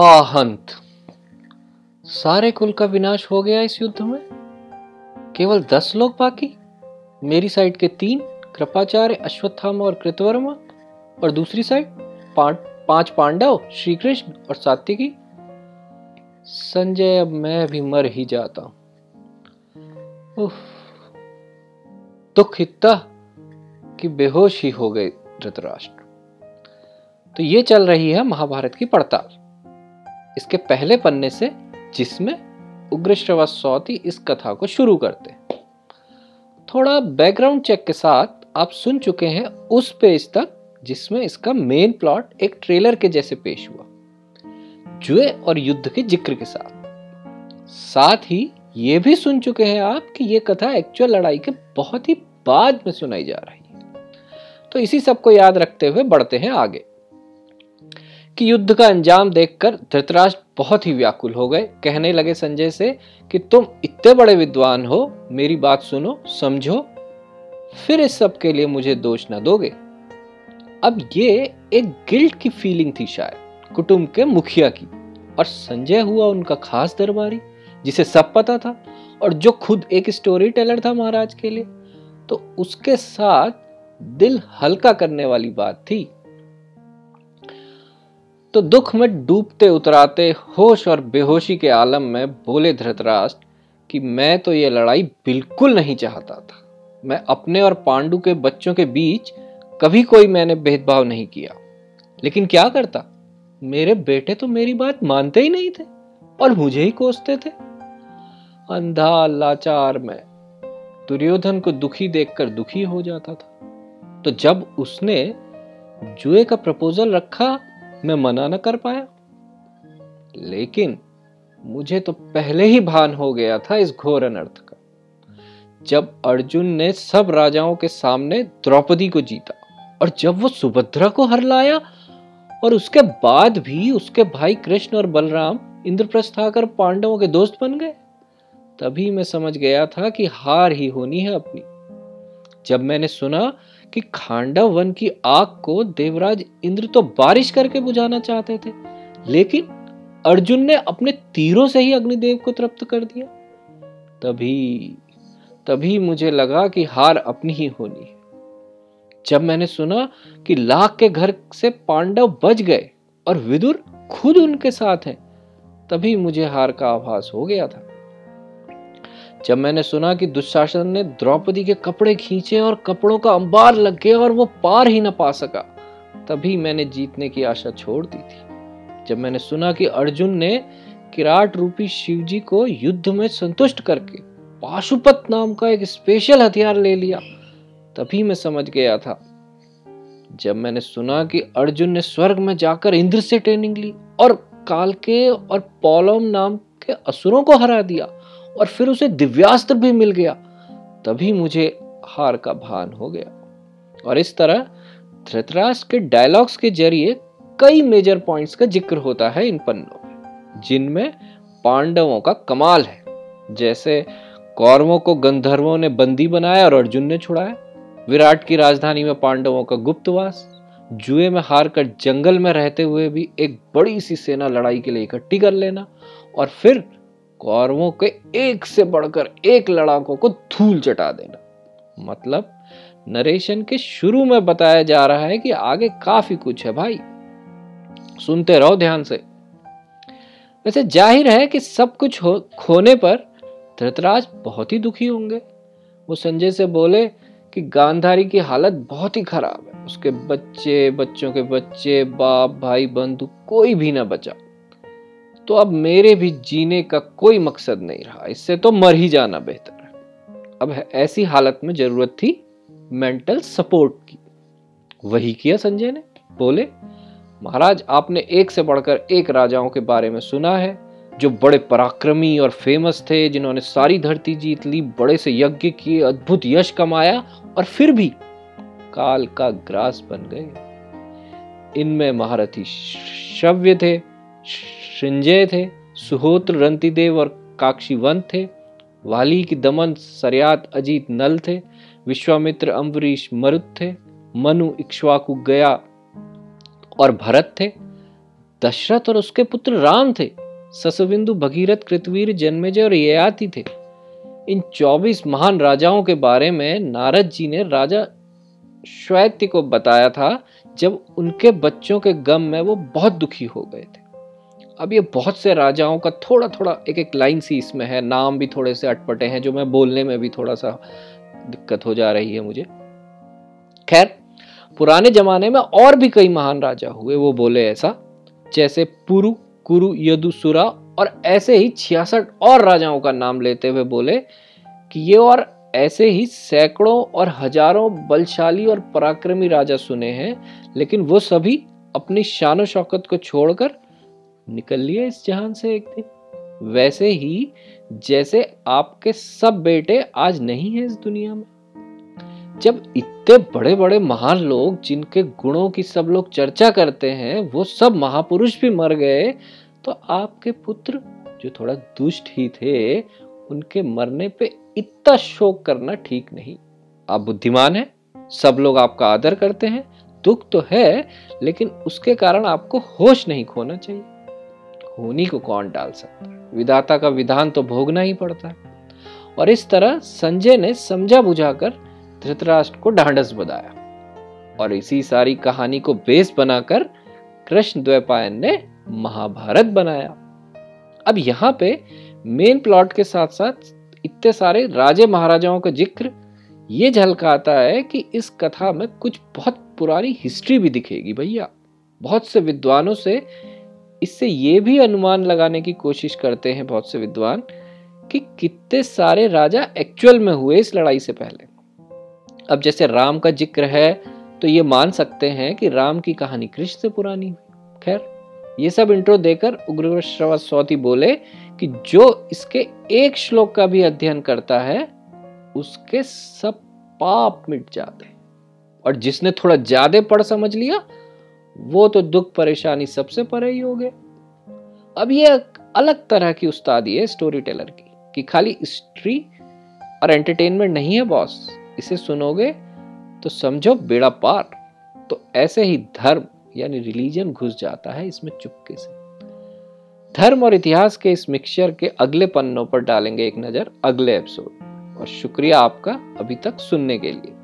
हा हंत। सारे कुल का विनाश हो गया इस युद्ध में? केवल दस लोग बाकी? मेरी साइड के तीन, कृपाचार्य, अश्वत्थामा और कृतवर्मा, और दूसरी साइड पाँच पांडव श्री कृष्ण और सात्विकी। संजय, अब मैं भी मर ही जाता हूँ। दुख इतना कि बेहोश ही हो गए धृतराष्ट्र। तो ये चल रही है महाभारत की पड़ताल। इसके पहले पन्ने से जिसमें उग्र सौती इस कथा को शुरू करते थोड़ा बैकग्राउंड चेक के साथ आप सुन चुके हैं उस पेज तक जिसमें इसका मेन प्लॉट एक ट्रेलर के जैसे पेश हुआ। जुए और युद्ध के ज़िक्र के साथ। साथ ही ये भी सुन चुके हैं आप कि ये कथा एक्चुअल लड़ाई के बहुत ही बाद में सुनाई जा रही है। तो इसी सबको याद रखते हुए बढ़ते हैं आगे। कि युद्ध का अंजाम देखकर धृतराष्ट्र बहुत ही व्याकुल हो गए। कहने लगे संजय से कि तुम इतने बड़े विद्वान हो, मेरी बात सुनो, समझो। फिर इस सब के लिए मुझे दोष न दोगे। अब ये एक गिल्ट की फीलिंग थी शायद, कुटुंब के मुखिया की। और संजय हुआ उनका खास दरबारी, जिसे सब पता था और जो खुद एक स्टोरी टेलर था महाराज के लिए। तो उसके साथ दिल हल्का करने वाली बात थी। तो दुख में डूबते उतराते होश और बेहोशी के आलम में बोले धृतराष्ट्र कि मैं तो ये लड़ाई बिल्कुल नहीं चाहता था। मैं अपने और पांडु के बच्चों के बीच कभी कोई मैंने भेदभाव नहीं किया। लेकिन क्या करता? मेरे बेटे तो मेरी बात मानते ही नहीं थे और मुझे ही कोसते थे। अंधा लाचार मैं, दुर्योधन को दुखी देखकर दुखी हो जाता था। तो जब उसने जुए का प्रपोजल रखा मैं मना न कर पाया। लेकिन मुझे तो पहले ही भान हो गया था इस घोर अनर्थ का, जब अर्जुन ने सब राजाओं के सामने द्रौपदी को जीता और जब वो सुभद्रा को हर लाया और उसके बाद भी उसके भाई कृष्ण और बलराम इंद्रप्रस्थ आकर पांडवों के दोस्त बन गए, तभी मैं समझ गया था कि हार ही होनी है अपनी। जब मैंने सुना कि खांडव वन की आग को देवराज इंद्र तो बारिश करके बुझाना चाहते थे, लेकिन अर्जुन ने अपने तीरों से ही अग्निदेव को तृप्त कर दिया। तभी तभी मुझे लगा कि हार अपनी ही होनी है। जब मैंने सुना कि लाख के घर से पांडव बच गए और विदुर खुद उनके साथ हैं, तभी मुझे हार का आभास हो गया था। जब मैंने सुना कि दुशासन ने द्रौपदी के कपड़े खींचे और कपड़ों का अंबार लग गया और वो पार ही ना पा सका, तभी मैंने जीतने की आशा छोड़ दी थी। जब मैंने सुना कि अर्जुन ने किराट रूपी शिवजी को युद्ध में संतुष्ट करके पाशुपत नाम का एक स्पेशल हथियार ले लिया, तभी मैं समझ गया था। जब मैंने सुना कि अर्जुन ने स्वर्ग में जाकर इंद्र से ट्रेनिंग ली और काल के और पौलम नाम के असुरों को हरा दिया और फिर उसे दिव्यास्त्र भी मिल गया। तभी मुझे हार का भान हो गया। और इस तरह धृतराष्ट्र के डायलॉग्स के ज़रिए कई मेजर पॉइंट्स का ज़िक्र होता है इन पन्नों में, जिनमें पांडवों का कमाल है। जैसे कौरवों को गंधर्वों ने बंदी बनाया और अर्जुन ने छुड़ाया, विराट की राजधानी में पांडवों का गुप्तवास, जुए में हार कर जंगल में रहते हुए भी एक बड़ी सी सेना लड़ाई के लिए इकट्ठी कर लेना, और फिर कौरवों के एक से बढ़कर एक लड़ाकों को धूल चटा देना। मतलब नरेशन के शुरू में बताया जा रहा है कि आगे काफ़ी कुछ है भाई। सुनते रहो ध्यान से। वैसे ज़ाहिर है कि सब कुछ हो, खोने पर धृतराज बहुत ही दुखी होंगे। वो संजय से बोले कि गांधारी की हालत बहुत ही खराब है। उसके बच्चे, बच्चों के बच्चे, बाप, भाई, बंधु, कोई भी ना बचा। तो अब मेरे भी जीने का कोई मकसद नहीं रहा। इससे तो मर ही जाना बेहतर है। अब ऐसी हालत में ज़रूरत थी मेंटल सपोर्ट की। वही किया संजय ने? बोले, महाराज, आपने एक से बढ़कर एक राजाओं के बारे में सुना है, जो बड़े पराक्रमी और फ़ेमस थे, जिन्होंने सारी धरती जीत ली, बड़े से यज्ञ किए, अद्भुत यश कमाया और फिर भी काल का ग्रास बन गए। इनमें महारथी श्रव्य थे। संजय थे, सुहोत्र रंतिदेव और काक्षीवंत थे, वाली की दमन सरयात अजीत नल थे, विश्वामित्र अम्बरीश मरुत थे, मनु इक्ष्वाकु गया और भरत थे, दशरथ और उसके पुत्र राम थे ससुबिंदु भगीरथ, कृतवीर, जन्मेजय और ययाति थे। इन 24 महान राजाओं के बारे में नारद जी ने राजा श्वेत को बताया था, जब उनके बच्चों के गम में वो बहुत दुखी हो गए थे। अब ये बहुत से राजाओं का थोड़ा थोड़ा एक एक लाइन सी इसमें है। नाम भी थोड़े से अटपटे हैं, जो मैं बोलने में भी थोड़ा सा दिक्कत हो जा रही है मुझे। खैर, पुराने जमाने में और भी कई महान राजा हुए, वो बोले ऐसा। जैसे पुरु, कुरु यदुसुरा और ऐसे ही छियासठ और राजाओं का नाम लेते हुए बोले कि ये और ऐसे ही सैकड़ों और हज़ारों बलशाली और पराक्रमी राजा सुने हैं, लेकिन वो सभी अपनी शान शौकत को छोड़कर निकल लिए इस जहान से एक दिन। वैसे ही, जैसे आपके सब बेटे आज नहीं है इस दुनिया में। जब इतने बड़े बड़े महान लोग, जिनके गुणों की सब लोग चर्चा करते हैं, वो सब महापुरुष भी मर गए तो आपके पुत्र, जो थोड़ा दुष्ट ही थे, उनके मरने पे इतना शोक करना ठीक नहीं। आप बुद्धिमान हैं, सब लोग आपका आदर करते हैं, दुख तो है, लेकिन उसके कारण आपको होश नहीं खोना चाहिए। होनी को कौन डाल सकता है? विदाता का विधान तो भोगना ही पड़ता है। और इस तरह संजय ने समझा बुझाकर धृतराष्ट्र को ढांढस बधाया और इसी सारी कहानी को बेस बनाकर कृष्ण द्वैपायन ने महाभारत बनाया। अब यहाँ पे मेन प्लॉट के साथ साथ इतने सारे राजे महाराजाओं का ज़िक्र ये झलकाता है कि इस कथा में कुछ बहुत पुरानी हिस्ट्री भी दिखेगी भैया। बहुत से विद्वानों से इससे ये भी अनुमान लगाने की कोशिश करते हैं बहुत से विद्वान कि कितने सारे राजा एक्चुअल में हुए इस लड़ाई से पहले। अब जैसे राम का ज़िक्र है तो ये मान सकते हैं कि राम की कहानी कृष्ण से पुरानी खैर, ये सब इंट्रो देकर उग्र सौती बोले कि जो इसके एक श्लोक का भी अध्ययन करता है, उसके सब पाप मिट जाते और जिसने थोड़ा ज़्यादा पढ़ समझ लिया वो तो दुख परेशानी सबसे परे ही हो गए। अब ये अलग तरह की उस्तादी है स्टोरी टेलर की, कि खाली हिस्ट्री और एंटरटेनमेंट नहीं है बॉस इसे सुनोगे तो समझो बेड़ा पार। तो ऐसे ही धर्म, यानी रिलीजन घुस जाता है इसमें चुपके से। धर्म और इतिहास के इस मिक्सचर के अगले पन्नों पर डालेंगे एक नज़र अगले एपिसोड और शुक्रिया आपका अभी तक सुनने के लिए।